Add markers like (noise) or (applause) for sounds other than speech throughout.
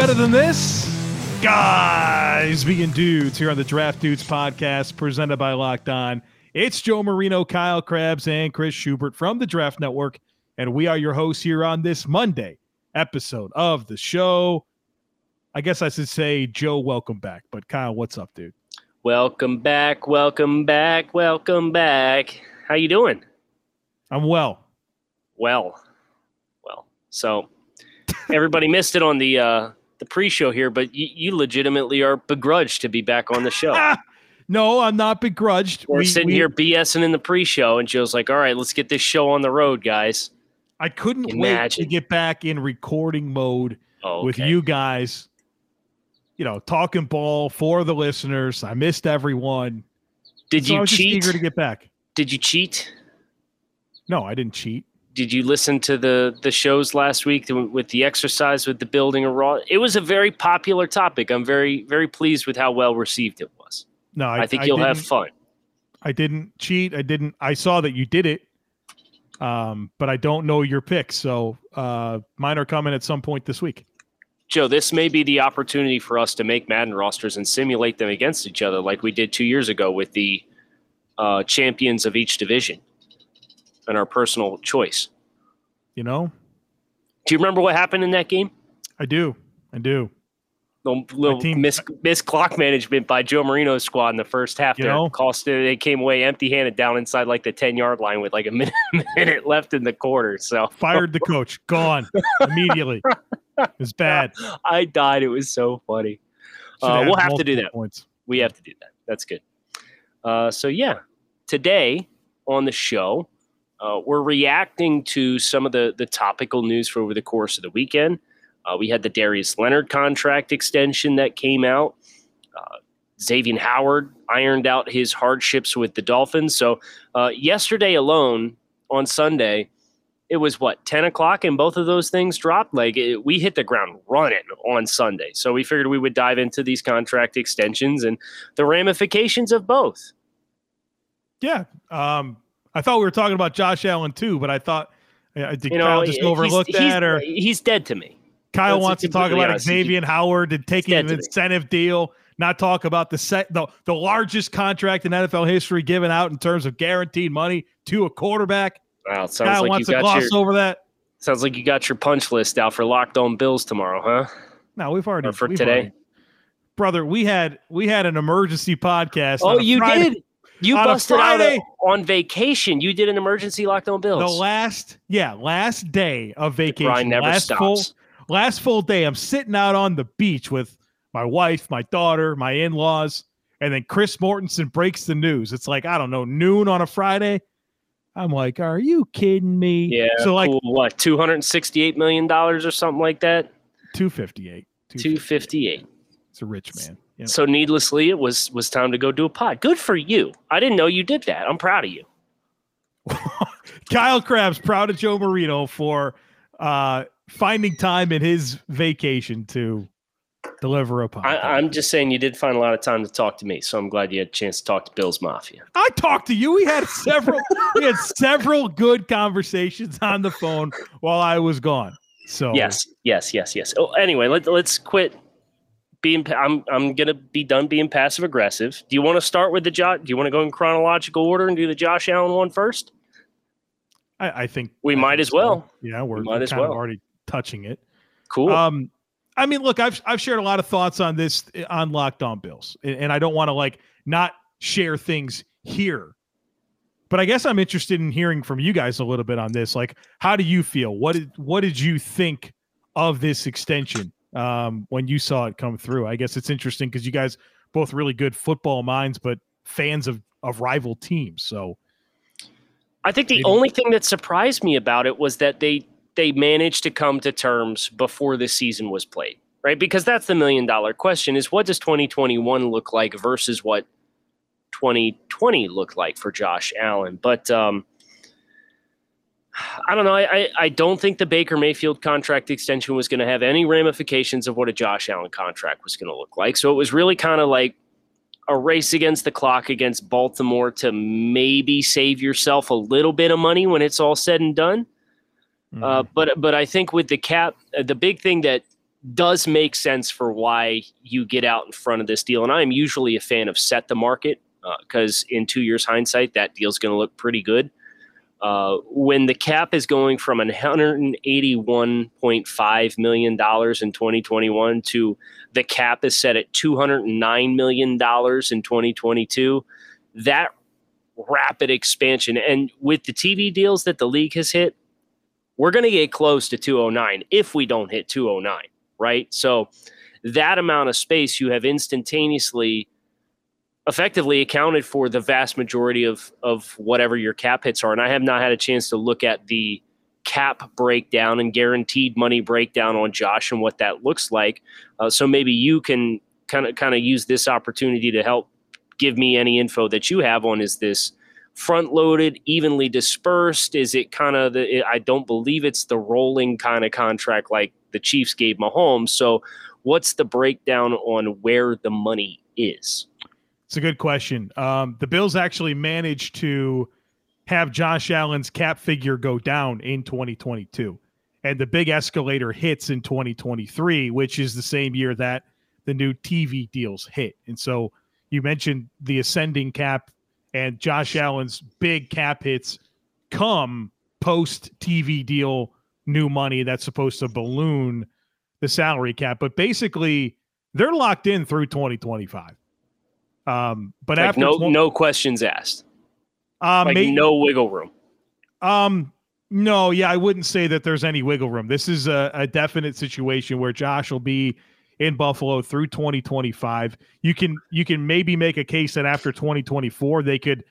better than this? Guys, being dudes here on the Draft Dudes podcast presented by Locked On. It's Joe Marino, Kyle Crabbs, and Chris Schubert from the Draft Network, and we are your hosts here on this Monday episode of the show. I guess I should say, Joe, welcome back. But Kyle, what's up, dude? Welcome back, welcome back, welcome back. How you doing? I'm well. Well, well. So everybody missed it on the uh, the pre-show here, but you, you legitimately are begrudged to be back on the show. (laughs) no, I'm not begrudged. We're we, sitting we, here BSing in the pre-show, and Joe's like, "All right, let's get this show on the road, guys." I couldn't Imagine. wait to get back in recording mode oh, okay. with you guys. You know, talking ball for the listeners. I missed everyone. Did so you cheat? eager to get back. Did you cheat? No, I didn't cheat did you listen to the the shows last week with the exercise with the building a raw? It was a very popular topic. I'm very very pleased with how well received it was. No, I, I think you'll have fun. I didn't cheat. I didn't. I saw that you did it, um, but I don't know your picks. So uh, mine are coming at some point this week. Joe, this may be the opportunity for us to make Madden rosters and simulate them against each other, like we did two years ago with the uh, champions of each division and our personal choice. You know? Do you remember what happened in that game? I do. I do. Little, little team, miss, miss clock management by Joe Marino's squad in the first half. You there know? cost they came away empty handed down inside like the ten yard line with like a (laughs) minute, minute left in the quarter. So fired the coach, gone immediately. (laughs) It's bad. I died. It was so funny. Uh, we'll have to do that. Points. We have to do that. That's good. Uh, so yeah, today on the show, uh, we're reacting to some of the the topical news for over the course of the weekend. Uh, we had the Darius Leonard contract extension that came out. Uh, Xavien Howard ironed out his hardships with the Dolphins. So uh, yesterday alone on Sunday, it was what 10 o'clock and both of those things dropped like it, we hit the ground running on sunday so we figured we would dive into these contract extensions and the ramifications of both yeah um, I thought we were talking about Josh Allen too, but I thought uh, did you know, Kyle just overlook that or he's dead to me. Kyle That's wants to talk about Xavien Howard and taking an incentive deal, not talk about the set the, the largest contract in NFL history given out in terms of guaranteed money to a quarterback. Wow, sounds Kyle like wants you to gloss your, over that. Sounds like you got your punch list out for locked on Bills tomorrow, huh? No, we've already or for today. Already, brother, we had we had an emergency podcast. Oh, you Friday. did. You on busted out on vacation. You did an emergency Locked On Bills. The last, yeah, last day of vacation. Brian never last stops. Full, last full day. I'm sitting out on the beach with my wife, my daughter, my in-laws, and then Chris Mortensen breaks the news. It's like I don't know noon on a Friday. I'm like, are you kidding me? Yeah. So like, what, two hundred sixty-eight million dollars or something like that? Two fifty-eight. Two fifty-eight. It's a rich man. Yep. So needlessly, it was was time to go do a pod. Good for you. I didn't know you did that. I'm proud of you. (laughs) Kyle Crabbs, proud of Joe Marino for uh, finding time in his vacation to deliver a pod. I, am just saying you did find a lot of time to talk to me, so I'm glad you had a chance to talk to Bills Mafia. I talked to you. We had several (laughs) we had several good conversations on the phone while I was gone. So yes, yes, yes, yes. Oh, anyway, let, let's quit being I'm I'm gonna be done being passive aggressive. Do you want to start with the Josh? Do you want to go in chronological order and do the Josh Allen one first? I, I think we I might think as well. So. Yeah, we're, we might we're as well. already touching it. Cool. Um, I mean, look, I've I've shared a lot of thoughts on this on Locked On Bills, and, and I don't want to like not share things here. But I guess I'm interested in hearing from you guys a little bit on this. Like, how do you feel? What did what did you think of this extension? Um, when you saw it come through. I guess it's interesting because you guys both really good football minds, but fans of of rival teams. So, I think the maybe. only thing that surprised me about it was that they they managed to come to terms before the season was played, right? Because that's the million dollar question: is what does 2021 look like versus what 2020 looked like for Josh Allen? But um, I don't know. I, I don't think the Baker Mayfield contract extension was going to have any ramifications of what a Josh Allen contract was going to look like. So it was really kind of like a race against the clock against Baltimore to maybe save yourself a little bit of money when it's all said and done. Mm-hmm. Uh, but but I think with the cap, uh, the big thing that does make sense for why you get out in front of this deal. And I'm usually a fan of set the market because uh, in two years hindsight, that deal's going to look pretty good. Uh, when the cap is going from $181.5 million in 2021 to the cap is set at $209 million in 2022, that rapid expansion. And with the TV deals that the league has hit, we're going to get close to 209 if we don't hit 209, right? So that amount of space you have instantaneously effectively accounted for the vast majority of of whatever your cap hits are. And I have not had a chance to look at the cap breakdown and guaranteed money breakdown on Josh and what that looks like. Uh, so maybe you can kind of kind of use this opportunity to help give me any info that you have on is this front loaded, evenly dispersed? Is it kind of the? I don't believe it's the rolling kind of contract like the Chiefs gave Mahomes. So, what's the breakdown on where the money is? It's a good question. Um, the Bills actually managed to have Josh Allen's cap figure go down in 2022. And the big escalator hits in 2023, which is the same year that the new TV deals hit. And so you mentioned the ascending cap and Josh Allen's big cap hits come post TV deal new money that's supposed to balloon the salary cap. But basically, they're locked in through 2025. Um, but like after no no questions asked. Um, like may, no wiggle room. Um, no, yeah, I wouldn't say that there's any wiggle room. This is a, a definite situation where Josh will be in Buffalo through 2025. You can you can maybe make a case that after 2024 they could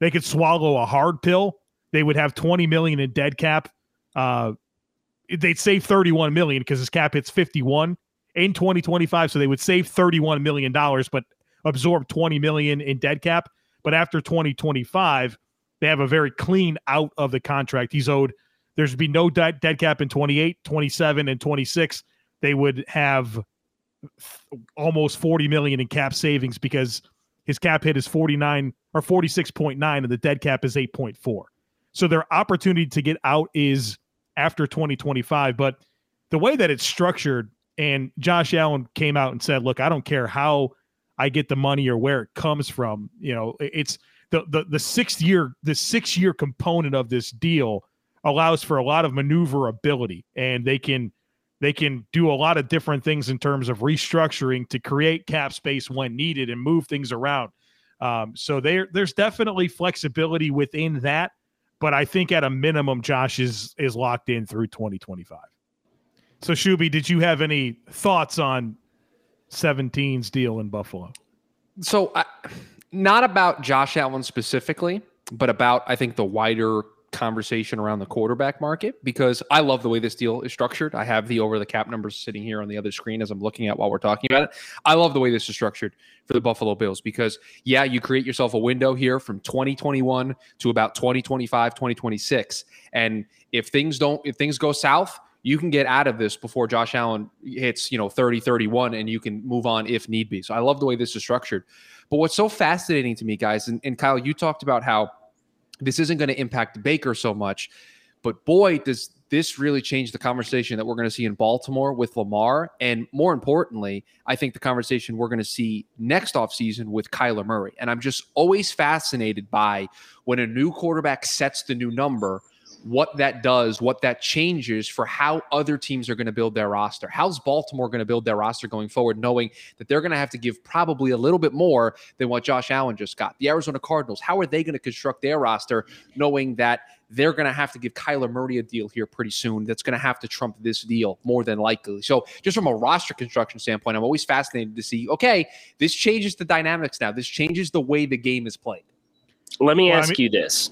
they could swallow a hard pill. They would have 20 million in dead cap. Uh, they'd save 31 million because his cap hits 51 in 2025, so they would save 31 million dollars. But absorb 20 million in dead cap. But after 2025, they have a very clean out of the contract. He's owed there's be no dead, dead cap in 28, 27, and 26. They would have almost 40 million in cap savings because his cap hit is 49 or 46.9 and the dead cap is 8.4. So their opportunity to get out is after 2025. But the way that it's structured, and Josh Allen came out and said, look, I don't care how I get the money or where it comes from. You know, it's the the the six year the six year component of this deal allows for a lot of maneuverability, and they can they can do a lot of different things in terms of restructuring to create cap space when needed and move things around. Um, so there there's definitely flexibility within that, but I think at a minimum, Josh is is locked in through 2025. So Shuby, did you have any thoughts on 17's deal in Buffalo? So, not about Josh Allen specifically, but about I think the wider conversation around the quarterback market because I love the way this deal is structured. I have the over the cap numbers sitting here on the other screen as I'm looking at while we're talking about it. I love the way this is structured for the Buffalo Bills because yeah, you create yourself a window here from 2021 to about 2025, 2026. And if things don't if things go south, you can get out of this before Josh Allen hits, you know, 30, 31, and you can move on if need be. So I love the way this is structured. But what's so fascinating to me, guys, and, and Kyle, you talked about how this isn't going to impact Baker so much. But boy, does this really change the conversation that we're going to see in Baltimore with Lamar. And more importantly, I think the conversation we're going to see next offseason with Kyler Murray. And I'm just always fascinated by when a new quarterback sets the new number what that does, what that changes for how other teams are going to build their roster. How's Baltimore going to build their roster going forward, knowing that they're going to have to give probably a little bit more than what Josh Allen just got? The Arizona Cardinals, how are they going to construct their roster, knowing that they're going to have to give Kyler Murray a deal here pretty soon that's going to have to trump this deal more than likely. So, just from a roster construction standpoint, I'm always fascinated to see okay, this changes the dynamics now. This changes the way the game is played. Let me well, ask I mean- you this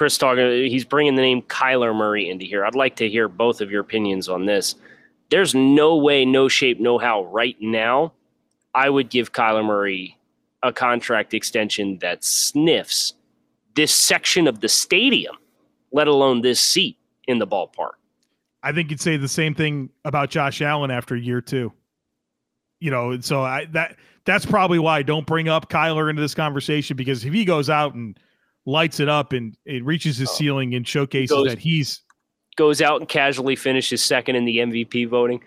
Chris talking, he's bringing the name Kyler Murray into here. I'd like to hear both of your opinions on this. There's no way, no shape, no how right now I would give Kyler Murray a contract extension that sniffs this section of the stadium, let alone this seat in the ballpark. I think you'd say the same thing about Josh Allen after year two. You know, so I that that's probably why I don't bring up Kyler into this conversation because if he goes out and – lights it up and it reaches his oh. ceiling and showcases goes, that he's goes out and casually finishes second in the MVP voting.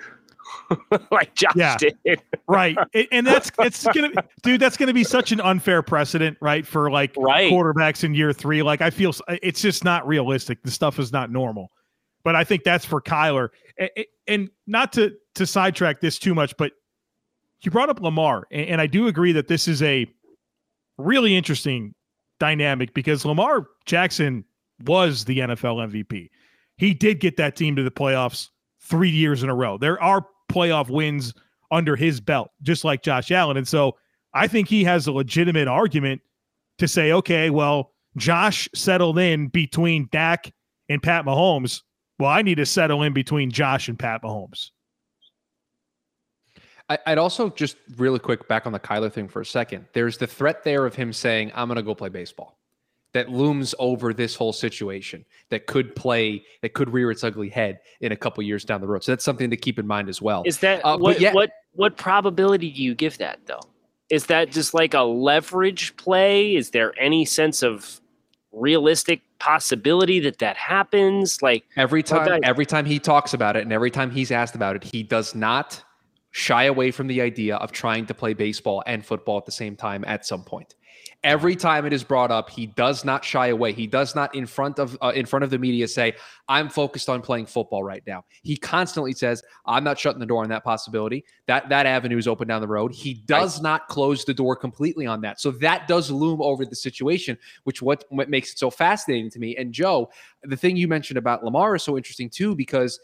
(laughs) like Josh yeah, did. right. (laughs) And that's it's gonna dude, that's gonna be such an unfair precedent, right? For like right. quarterbacks in year three. Like I feel it's just not realistic. The stuff is not normal. But I think that's for Kyler. And not to to sidetrack this too much, but you brought up Lamar, and I do agree that this is a really interesting dynamic because Lamar Jackson was the NFL MVP. He did get that team to the playoffs three years in a row. There are playoff wins under his belt, just like Josh Allen. And so I think he has a legitimate argument to say, okay, well, Josh settled in between Dak and Pat Mahomes. Well, I need to settle in between Josh and Pat Mahomes. I'd also just really quick back on the Kyler thing for a second. There's the threat there of him saying, I'm going to go play baseball that looms over this whole situation that could play that could rear its ugly head in a couple years down the road. So that's something to keep in mind as well. Is that uh, what yeah, what what probability do you give that though? Is that just like a leverage play? Is there any sense of realistic possibility that that happens? Like every time every time he talks about it and every time he's asked about it, he does not shy away from the idea of trying to play baseball and football at the same time at some point. Every time it is brought up, he does not shy away. He does not in front of uh, in front of the media say, "I'm focused on playing football right now." He constantly says, "I'm not shutting the door on that possibility. That that avenue is open down the road." He does right. not close the door completely on that. So that does loom over the situation, which what what makes it so fascinating to me. And Joe, the thing you mentioned about Lamar is so interesting too because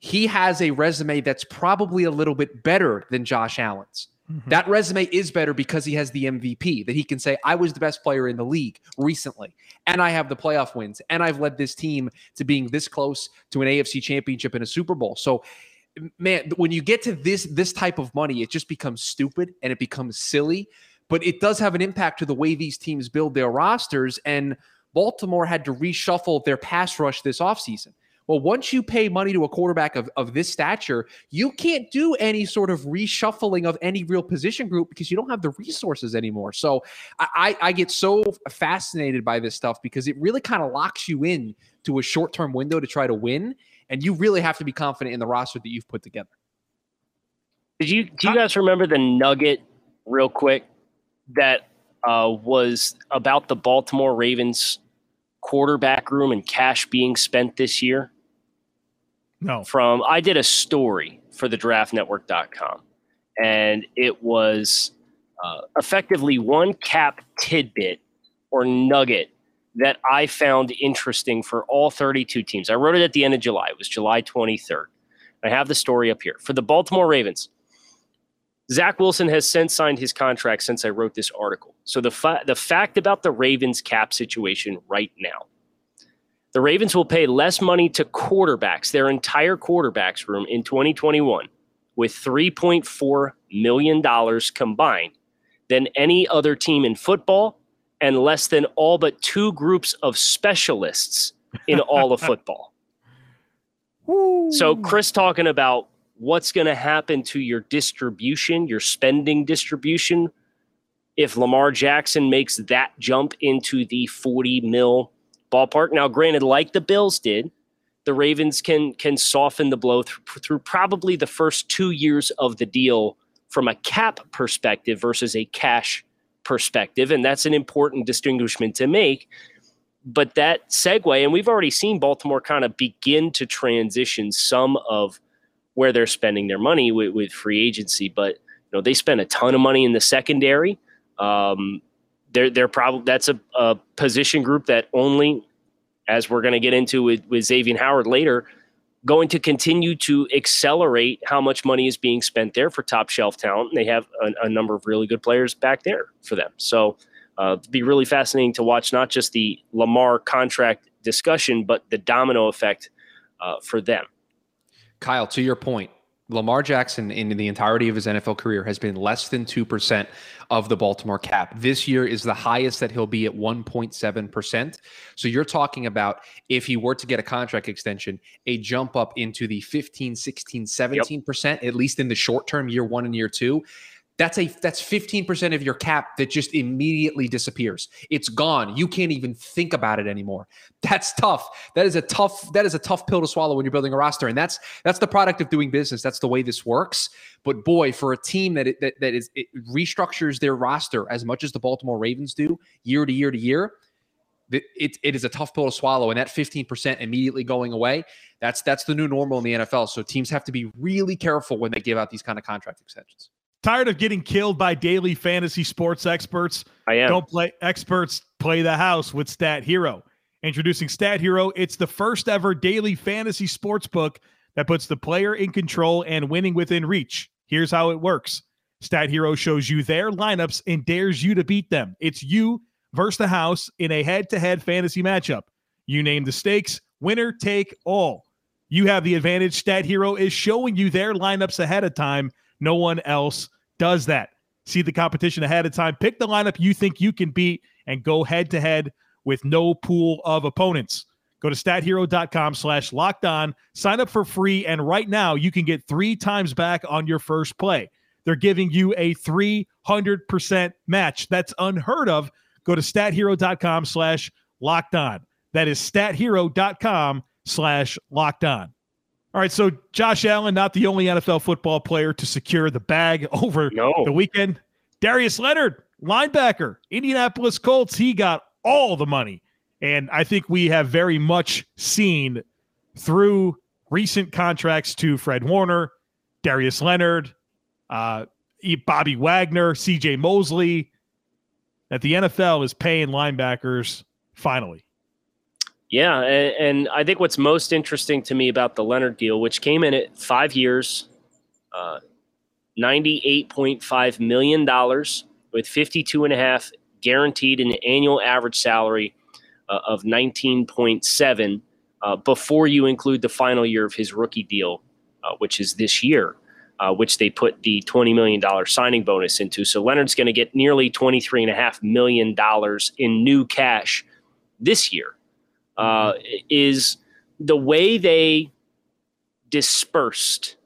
he has a resume that's probably a little bit better than Josh Allen's. Mm-hmm. That resume is better because he has the MVP that he can say, I was the best player in the league recently, and I have the playoff wins, and I've led this team to being this close to an AFC championship and a Super Bowl. So, man, when you get to this this type of money, it just becomes stupid and it becomes silly. But it does have an impact to the way these teams build their rosters. And Baltimore had to reshuffle their pass rush this offseason. Well, once you pay money to a quarterback of, of this stature, you can't do any sort of reshuffling of any real position group because you don't have the resources anymore. So I, I get so fascinated by this stuff because it really kind of locks you in to a short term window to try to win. And you really have to be confident in the roster that you've put together. Did you do you guys remember the nugget real quick that uh, was about the Baltimore Ravens quarterback room and cash being spent this year? No. From I did a story for the draftnetwork.com and it was uh, effectively one cap tidbit or nugget that I found interesting for all 32 teams. I wrote it at the end of July. It was July 23rd. I have the story up here. For the Baltimore Ravens, Zach Wilson has since signed his contract since I wrote this article. So the, fa- the fact about the Ravens cap situation right now the Ravens will pay less money to quarterbacks, their entire quarterbacks room in 2021, with $3.4 million combined than any other team in football and less than all but two groups of specialists in all of (laughs) football. so, Chris talking about what's going to happen to your distribution, your spending distribution, if Lamar Jackson makes that jump into the 40 mil ballpark. Now, granted, like the Bills did, the Ravens can can soften the blow through, through probably the first two years of the deal from a cap perspective versus a cash perspective, and that's an important distinguishment to make. But that segue, and we've already seen Baltimore kind of begin to transition some of where they're spending their money with, with free agency. But you know, they spent a ton of money in the secondary. Um, they're they're probably that's a, a position group that only, as we're going to get into with with Xavien Howard later, going to continue to accelerate how much money is being spent there for top shelf talent. And they have a, a number of really good players back there for them. So uh, it'd be really fascinating to watch not just the Lamar contract discussion, but the domino effect uh, for them. Kyle, to your point, Lamar Jackson in the entirety of his NFL career has been less than 2% of the Baltimore cap. This year is the highest that he'll be at 1.7%. So you're talking about if he were to get a contract extension, a jump up into the 15, 16, 17%, yep. at least in the short term, year one and year two. That's a that's 15% of your cap that just immediately disappears. It's gone. You can't even think about it anymore. That's tough. That is a tough that is a tough pill to swallow when you're building a roster and that's that's the product of doing business. That's the way this works. But boy, for a team that it, that, that is it restructures their roster as much as the Baltimore Ravens do year to year to year, it, it is a tough pill to swallow and that 15% immediately going away that's that's the new normal in the nfl so teams have to be really careful when they give out these kind of contract extensions Tired of getting killed by daily fantasy sports experts? I am. Don't play experts play the house with Stat Hero. Introducing Stat Hero, it's the first ever daily fantasy sports book that puts the player in control and winning within reach. Here's how it works. Stat Hero shows you their lineups and dares you to beat them. It's you versus the house in a head-to-head fantasy matchup. You name the stakes, winner take all. You have the advantage. Stat Hero is showing you their lineups ahead of time no one else does that. See the competition ahead of time, pick the lineup you think you can beat, and go head to head with no pool of opponents. Go to stathero.com slash locked on, sign up for free, and right now you can get three times back on your first play. They're giving you a 300% match. That's unheard of. Go to stathero.com slash locked on. That is stathero.com slash locked on. All right, so Josh Allen, not the only NFL football player to secure the bag (laughs) over no. the weekend. Darius Leonard, linebacker, Indianapolis Colts, he got all the money. And I think we have very much seen through recent contracts to Fred Warner, Darius Leonard, uh, Bobby Wagner, CJ Mosley, that the NFL is paying linebackers finally. Yeah, and, and, I think what's most interesting to me about the Leonard deal, which came in at five years, uh, $98.5 million with 52 and a half guaranteed an annual average salary uh, of 19.7 uh, before you include the final year of his rookie deal, uh, which is this year, uh, which they put the $20 million signing bonus into. So Leonard's going to get nearly $23.5 million in new cash this year uh, is the way they dispersed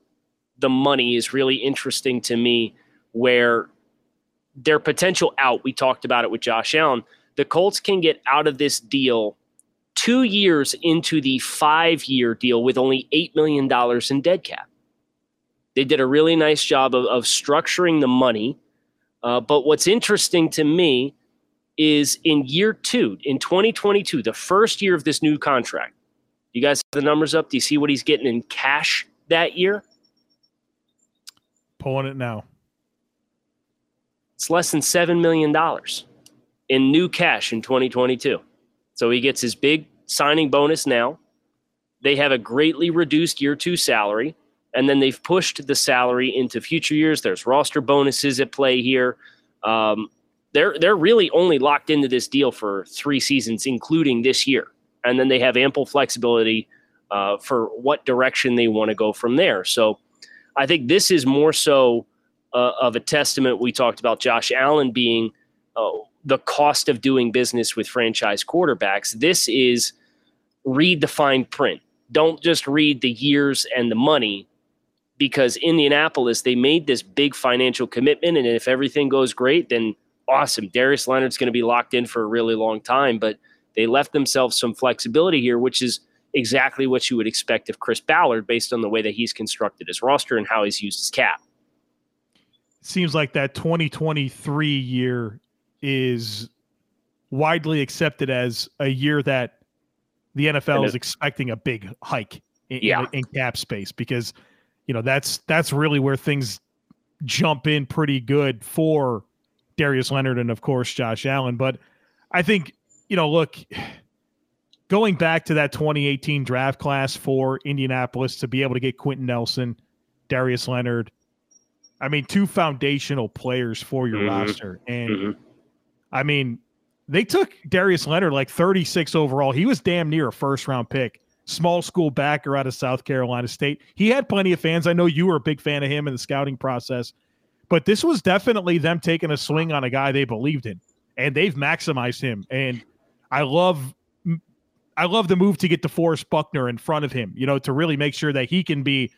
the money is really interesting to me. Where their potential out, we talked about it with Josh Allen. The Colts can get out of this deal two years into the five year deal with only $8 million in dead cap. They did a really nice job of, of structuring the money. Uh, but what's interesting to me is in year two, in 2022, the first year of this new contract. You guys have the numbers up? Do you see what he's getting in cash that year? Pulling it now. It's less than $7 million in new cash in 2022. So he gets his big signing bonus now. They have a greatly reduced year two salary, and then they've pushed the salary into future years. There's roster bonuses at play here. Um, they're they're really only locked into this deal for three seasons, including this year, and then they have ample flexibility uh, for what direction they want to go from there. So, I think this is more so uh, of a testament. We talked about Josh Allen being uh, the cost of doing business with franchise quarterbacks. This is read the fine print. Don't just read the years and the money because Indianapolis, they made this big financial commitment. And if everything goes great, then awesome. Darius Leonard's going to be locked in for a really long time, but they left themselves some flexibility here, which is exactly what you would expect of Chris Ballard based on the way that he's constructed his roster and how he's used his cap. Seems like that 2023 year is widely accepted as a year that the NFL is expecting a big hike in, yeah. in, in cap space because you know that's that's really where things jump in pretty good for Darius Leonard and of course Josh Allen. But I think, you know, look, going back to that 2018 draft class for Indianapolis to be able to get Quenton Nelson, Darius Leonard, I mean, two foundational players for your mm-hmm. roster. And mm-hmm. I mean, they took Darius Leonard like 36 overall. He was damn near a first round pick. Small school backer out of South Carolina State. He had plenty of fans. I know you were a big fan of him in the scouting process. But this was definitely them taking a swing on a guy they believed in, and they've maximized him. And I love, I love the move to get DeForest Buckner in front of him. You know, to really make sure that he can be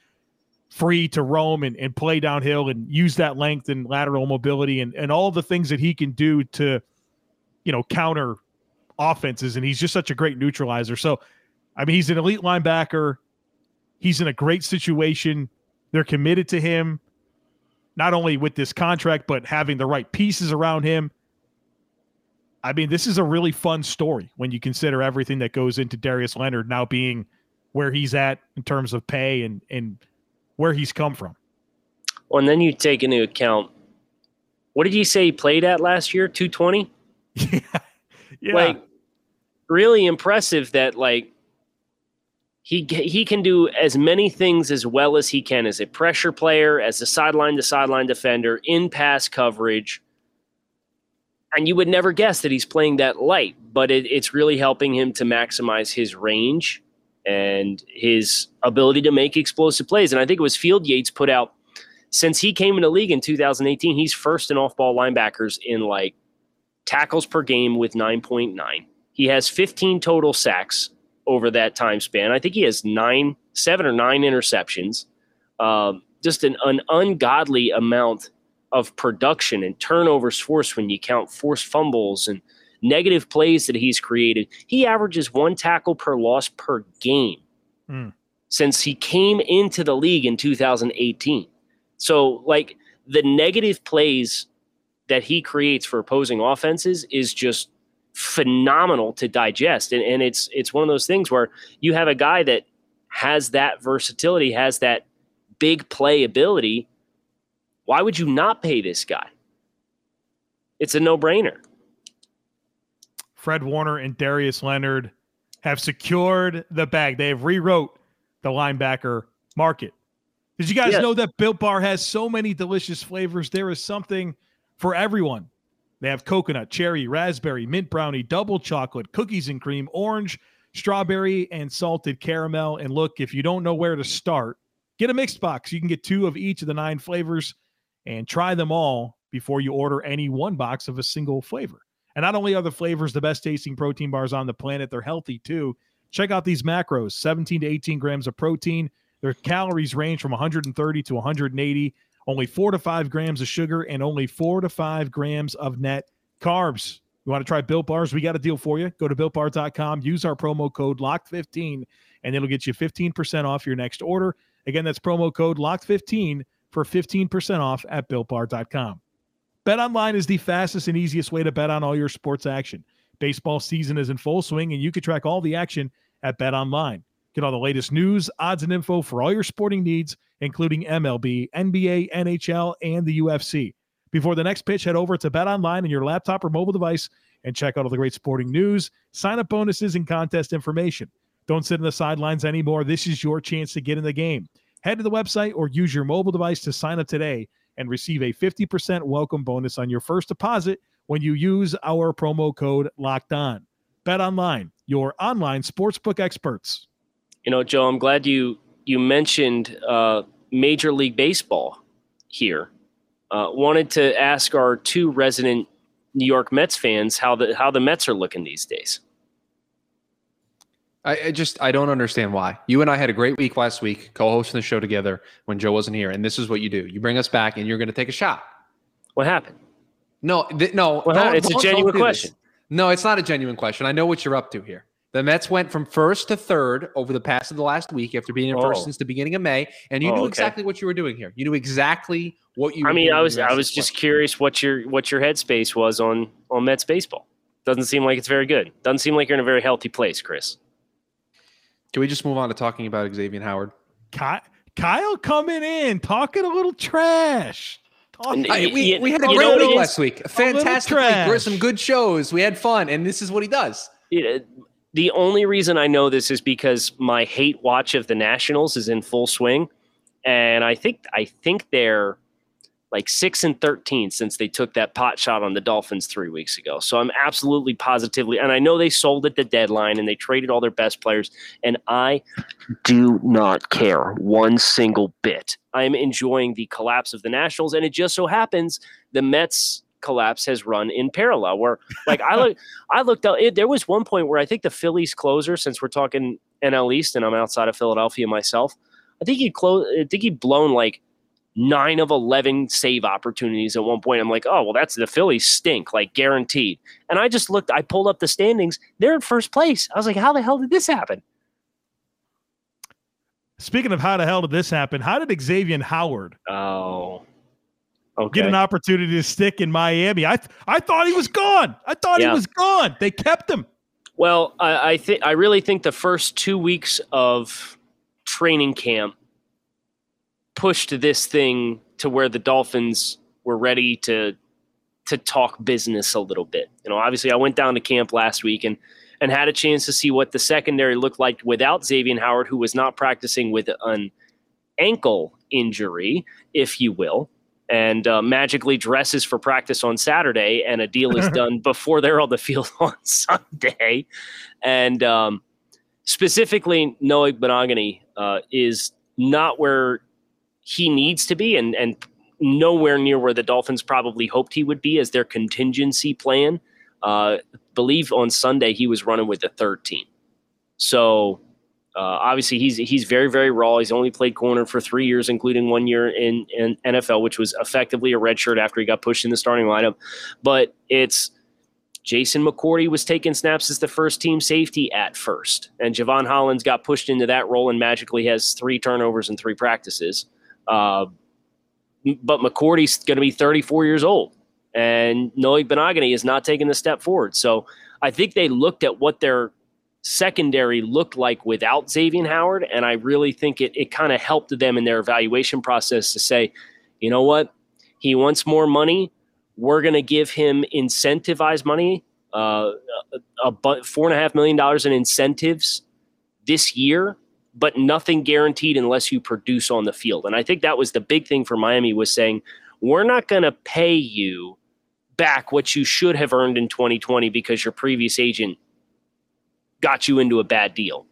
free to roam and, and play downhill and use that length and lateral mobility and, and all the things that he can do to, you know, counter offenses. And he's just such a great neutralizer. So, I mean, he's an elite linebacker. He's in a great situation. They're committed to him, not only with this contract, but having the right pieces around him. I mean, this is a really fun story when you consider everything that goes into Darius Leonard now being where he's at in terms of pay and and where he's come from. Well, and then you take into account what did you say he played at last year? 220? Yeah. (laughs) yeah. Like really impressive that like he he can do as many things as well as he can as a pressure player, as a sideline to sideline defender, in pass coverage, and you would never guess that he's playing that light, but it, it's really helping him to maximize his range and his ability to make explosive plays. And I think it was Field Yates put out since he came in the league in 2018, he's first in off ball linebackers in like tackles per game with 9.9. He has 15 total sacks over that time span. I think he has nine, seven or nine interceptions. Um, just an, an ungodly amount of production and turnovers forced when you count forced fumbles and negative plays that he's created. He averages one tackle per loss per game mm. since he came into the league in 2018. So, like, the negative plays that he creates for opposing offenses is just phenomenal to digest. And, and it's it's one of those things where you have a guy that has that versatility, has that big play ability why would you not pay this guy? It's a no brainer. Fred Warner and Darius Leonard have secured the bag. They have rewrote the linebacker market. Did you guys yeah. know that Built Bar has so many delicious flavors? There is something for everyone. They have coconut, cherry, raspberry, mint brownie, double chocolate, cookies and cream, orange, strawberry, and salted caramel. And look, if you don't know where to start, get a mixed box. You can get two of each of the nine flavors and try them all before you order any one box of a single flavor. And not only are the flavors the best tasting protein bars on the planet, they're healthy too. Check out these macros 17 to 18 grams of protein. Their calories range from 130 to 180, only four to five grams of sugar, and only four to five grams of net carbs. You want to try Built Bars? We got a deal for you. Go to builtbar.com, use our promo code LOCKED15, and it'll get you 15% off your next order. Again, that's promo code LOCKED15 for 15% off at builtbar.com. Bet online is the fastest and easiest way to bet on all your sports action. Baseball season is in full swing, and you can track all the action at Bet Online. Get all the latest news, odds, and info for all your sporting needs, including MLB, NBA, NHL, and the UFC. Before the next pitch, head over to Bet Online on your laptop or mobile device and check out all the great sporting news, sign up bonuses, and contest information. Don't sit on the sidelines anymore. This is your chance to get in the game. Head to the website or use your mobile device to sign up today and receive a 50% welcome bonus on your first deposit when you use our promo code locked on. Bet online, your online sportsbook experts. You know, Joe, I'm glad you you mentioned uh, Major League Baseball here. Uh, wanted to ask our two resident New York Mets fans how the how the Mets are looking these days. I, I, just I don't understand why. You and I had a great week last week, co-hosting the show together when Joe wasn't here, and this is what you do: you bring us back, and you're going to take a shot. What happened? No, th- no, well, it's a genuine question. This. No, it's not a genuine question. I know what you're up to here. The Mets went from first to third over the past of the last week after being in oh. first since the beginning of May, and you oh, knew okay. exactly what you were doing here. You knew exactly what you. I mean, I was I was just question. curious what your what your headspace was on on Mets baseball. Doesn't seem like it's very good. Doesn't seem like you're in a very healthy place, Chris. Can we just move on to talking about Xavien Howard? Kyle, Kyle coming in, talking a little trash. I, we, we had a great week last week. Fantastic week. Some good shows. We had fun, and this is what he does. The only reason I know this is because my hate watch of the Nationals is in full swing, and I think I think they're like six and 13 since they took that pot shot on the Dolphins three weeks ago. So I'm absolutely positively, and I know they sold at the deadline and they traded all their best players, and I do not care one single bit. I am enjoying the collapse of the Nationals, and it just so happens the Mets collapse has run in parallel where like I look (laughs) I looked out it, there was one point where I think the Phillies closer since we're talking NL East and I'm outside of Philadelphia myself I think he closed. I think he blown like nine of 11 save opportunities at one point. I'm like, oh, well, that's the Phillies stink, like guaranteed. And I just looked, I pulled up the standings. They're in first place. I was like, how the hell did this happen? Speaking of how the hell did this happen, how did Xavien Howard oh, okay. get an opportunity to stick in Miami? I th- I thought he was gone. I thought yeah. he was gone. They kept him. Well, I, I think I really think the first two weeks of training camp pushed this thing to where the Dolphins were ready to to talk business a little bit. You know, obviously I went down to camp last week and and had a chance to see what the secondary looked like without Xavien Howard, who was not practicing with an ankle injury, if you will, and uh, magically dresses for practice on Saturday, and a deal is (laughs) done before they're on the field (laughs) on Sunday. And um, specifically, Noah Igbinoghene uh, is not where he needs to be and and nowhere near where the Dolphins probably hoped he would be as their contingency plan. Uh, believe on Sunday he was running with the third team. So uh, obviously he's he's very very raw. He's only played corner for three years, including one year in, in NFL, which was effectively a red shirt after he got pushed in the starting lineup. But it's Jason McCourty was taking snaps as the first team safety at first, and Jevon Holland got pushed into that role and magically has three turnovers and three practices. Uh, but McCourty's going to be 34 years old, and Noah Igbinoghene is not taking the step forward. So I think they looked at what their secondary looked like without Xavien Howard, and I really think it it kind of helped them in their evaluation process to say, you know what, he wants more money. We're going to give him incentivized money, uh, a, a four and a half million dollars in incentives this year but nothing guaranteed unless you produce on the field. And I think that was the big thing for Miami was saying, we're not going to pay you back what you should have earned in 2020 because your previous agent got you into a bad deal.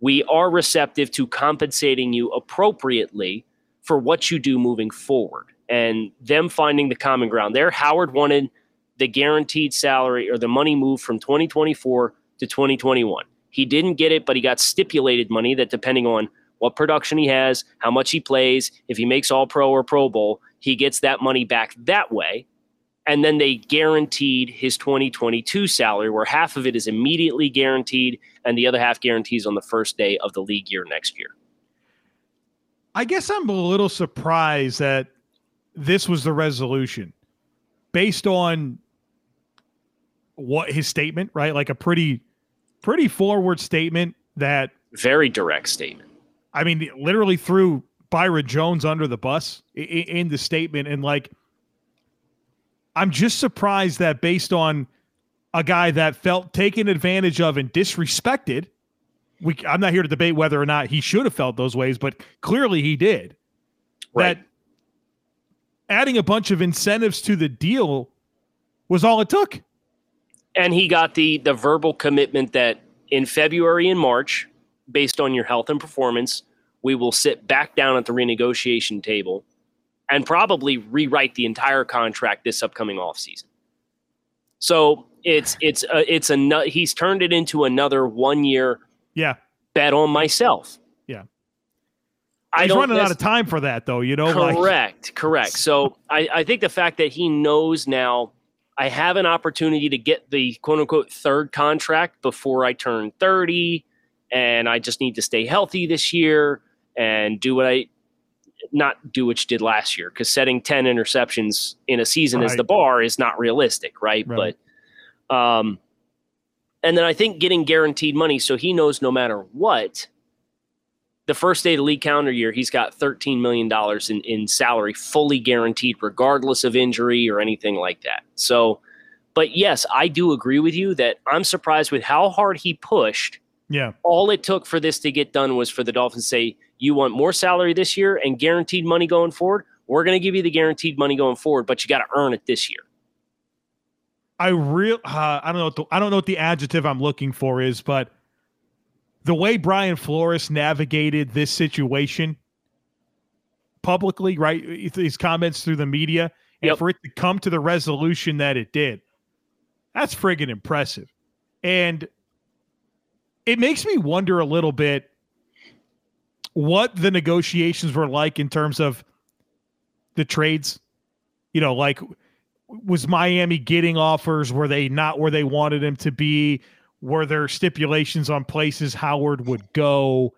We are receptive to compensating you appropriately for what you do moving forward and them finding the common ground there. Howard wanted the guaranteed salary or the money moved from 2024 to 2021. He didn't get it, but he got stipulated money that depending on what production he has, how much he plays, if he makes all pro or pro bowl, he gets that money back that way. And then they guaranteed his 2022 salary, where half of it is immediately guaranteed and the other half guarantees on the first day of the league year next year. I guess I'm a little surprised that this was the resolution based on what his statement, right? Like a pretty pretty forward statement that very direct statement. I mean, literally threw Byron Jones under the bus in, in the statement, and like, I'm just surprised that based on a guy that felt taken advantage of and disrespected. We, I'm not here to debate whether or not he should have felt those ways, but clearly he did. Right. That adding a bunch of incentives to the deal was all it took and he got the the verbal commitment that in February and March, based on your health and performance, we will sit back down at the renegotiation table and probably rewrite the entire contract this upcoming offseason. So it's it's a, it's a he's turned it into another one year yeah bet on myself. Yeah. I He's running out of time for that, though. You know, correct, like. correct. So I, I think the fact that he knows now I have an opportunity to get the quote unquote third contract before I turn 30. And I just need to stay healthy this year and do what I not do what you did last year because setting 10 interceptions in a season right. as the bar is not realistic, right? right? But, um, and then I think getting guaranteed money so he knows no matter what, the first day of the league calendar year, he's got $13 million in, in salary fully guaranteed, regardless of injury or anything like that. So, but yes, I do agree with you that I'm surprised with how hard he pushed. Yeah. All it took for this to get done was for the Dolphins to say, you want more salary this year and guaranteed money going forward? We're going to give you the guaranteed money going forward, but you got to earn it this year. I real uh, I don't know the, I don't know what the adjective I'm looking for is, but the way Brian Flores navigated this situation publicly, right? His comments through the media, and yep. for it to come to the resolution that it did, that's friggin' impressive. And it makes me wonder a little bit what the negotiations were like in terms of the trades? You know, like was Miami getting offers? Were they not where they wanted him to be? Were there stipulations on places Howard would go?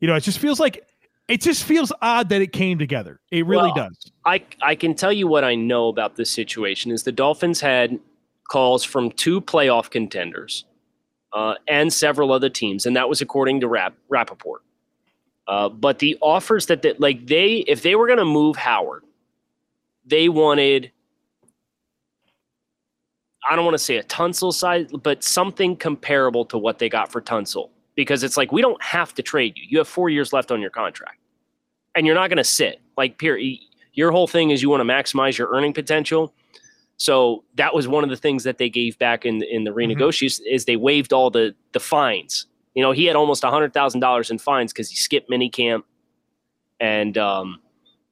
You know, it just feels like it just feels odd that it came together. It really well, does. I I can tell you what I know about this situation is the Dolphins had calls from two playoff contenders uh, and several other teams, and that was according to Rap, Rapoport. Uh, but the offers that, that like they if they were going to move Howard, they wanted I don't want to say a Tunsil size, but something comparable to what they got for Tunsil. Because it's like we don't have to trade you. You have four years left on your contract, and you're not going to sit. Like, period. Your whole thing is you want to maximize your earning potential. So that was one of the things that they gave back in in the renegotiation mm-hmm. is they waived all the the fines. You know, he had almost hundred thousand dollars in fines because he skipped minicamp, and um,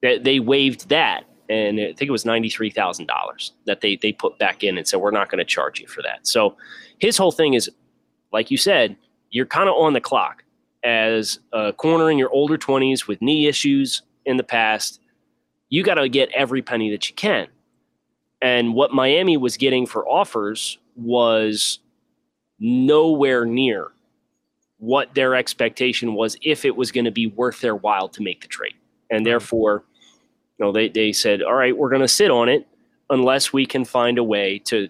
they, they waived that and I think it was ninety three thousand dollars that they they put back in and said we're not going to charge you for that. So his whole thing is, like you said, you're kind of on the clock as a corner in your older twenties with knee issues in the past. You got to get every penny that you can, and what Miami was getting for offers was nowhere near what their expectation was if it was going to be worth their while to make the trade, and therefore you know, they, they said, all right, we're going to sit on it unless we can find a way to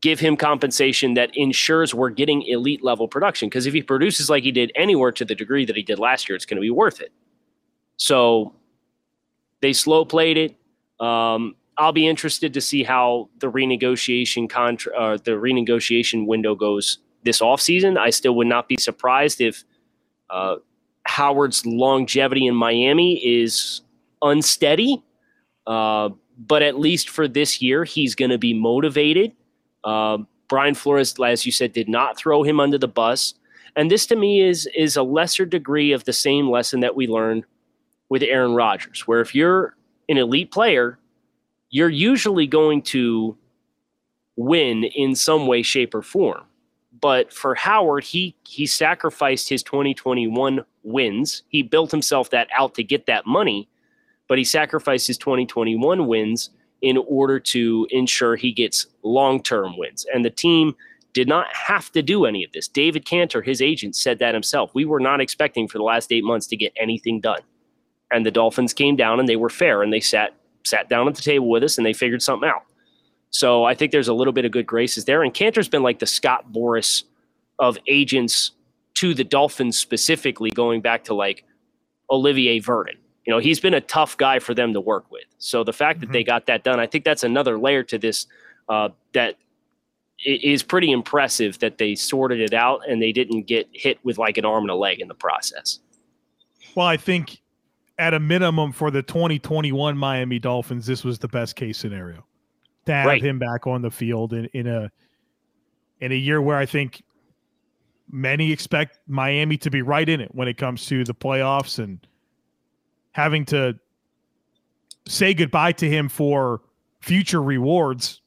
give him compensation that ensures we're getting elite level production. Because if he produces like he did anywhere to the degree that he did last year, it's going to be worth it. So they slow played it. Um, I'll be interested to see how the renegotiation contra- uh, the renegotiation window goes this offseason. I still would not be surprised if uh, Howard's longevity in Miami is unsteady. Uh, but at least for this year, he's going to be motivated. Uh, Brian Flores, as you said, did not throw him under the bus. And this to me is is a lesser degree of the same lesson that we learned with Aaron Rodgers, where if you're an elite player, you're usually going to win in some way, shape, or form. But for Howard, he he sacrificed his 2021 wins. He built himself that out to get that money but he sacrificed his 2021 wins in order to ensure he gets long term wins. And the team did not have to do any of this. David Canter, his agent, said that himself. We were not expecting for the last eight months to get anything done. And the Dolphins came down and they were fair and they sat sat down at the table with us and they figured something out. So I think there's a little bit of good graces there. And Canter's been like the Scott Boras of agents to the Dolphins specifically, going back to like Olivier Vernon you know, he's been a tough guy for them to work with. So the fact that mm-hmm. they got that done, I think that's another layer to this uh, that is pretty impressive that they sorted it out and they didn't get hit with like an arm and a leg in the process. Well, I think at a minimum for the 2021 Miami Dolphins, this was the best case scenario to have right. him back on the field in, in a in a year where I think many expect Miami to be right in it when it comes to the playoffs and having to say goodbye to him for future rewards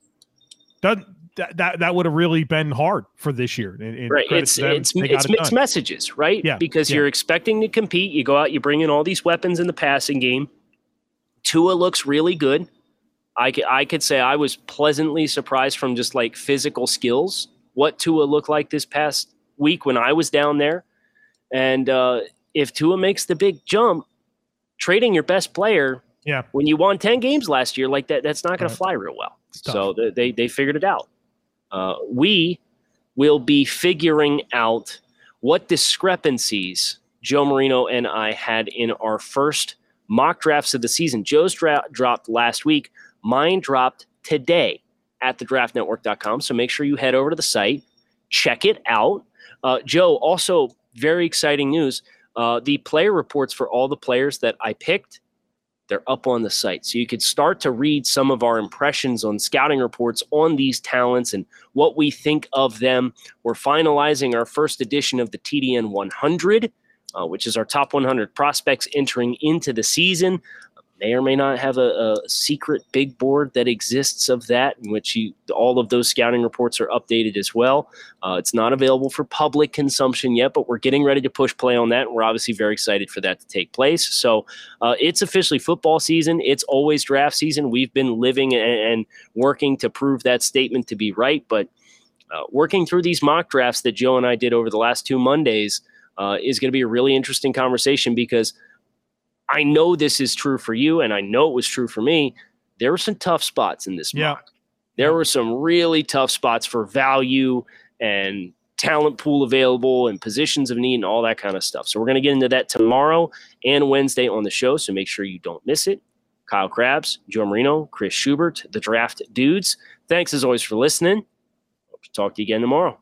doesn't that that, that would have really been hard for this year. right. It's it's, it's mixed it messages, right? Yeah. Because yeah. you're expecting to compete. You go out, you bring in all these weapons in the passing game. Tua looks really good. I could, I could say I was pleasantly surprised from just like physical skills, what Tua looked like this past week when I was down there. And uh, if Tua makes the big jump, trading your best player yeah. when you won 10 games last year like that that's not going right. to fly real well so they, they figured it out uh, we will be figuring out what discrepancies joe marino and i had in our first mock drafts of the season. Joe's dra- dropped last week. Mine dropped today at thedraftnetwork.com so make sure you head over to the site. Check it out. Uh, joe also very exciting news. Uh, the player reports for all the players that I picked, they're up on the site. So you could start to read some of our impressions on scouting reports on these talents and what we think of them. We're finalizing our first edition of the TDN 100, uh, which is our top 100 prospects entering into the season. May or may not have a, a, secret big board that exists of that, in which you, all of those scouting reports are updated as well. Uh, it's not available for public consumption yet, but we're getting ready to push play on that. We're obviously very excited for that to take place. So uh, it's officially football season. It's always draft season. We've been living and, and working to prove that statement to be right, but uh, working through these mock drafts that Joe and I did over the last two Mondays uh, is going to be a really interesting conversation because – I know this is true for you, and I know it was true for me. There were some tough spots in this yeah. mock. There were some really tough spots for value and talent pool available and positions of need and all that kind of stuff. So we're going to get into that tomorrow and Wednesday on the show. So make sure you don't miss it. Kyle Crabbs, Joe Marino, Chris Schubert, the draft dudes. Thanks as always for listening. Hope to talk to you again tomorrow.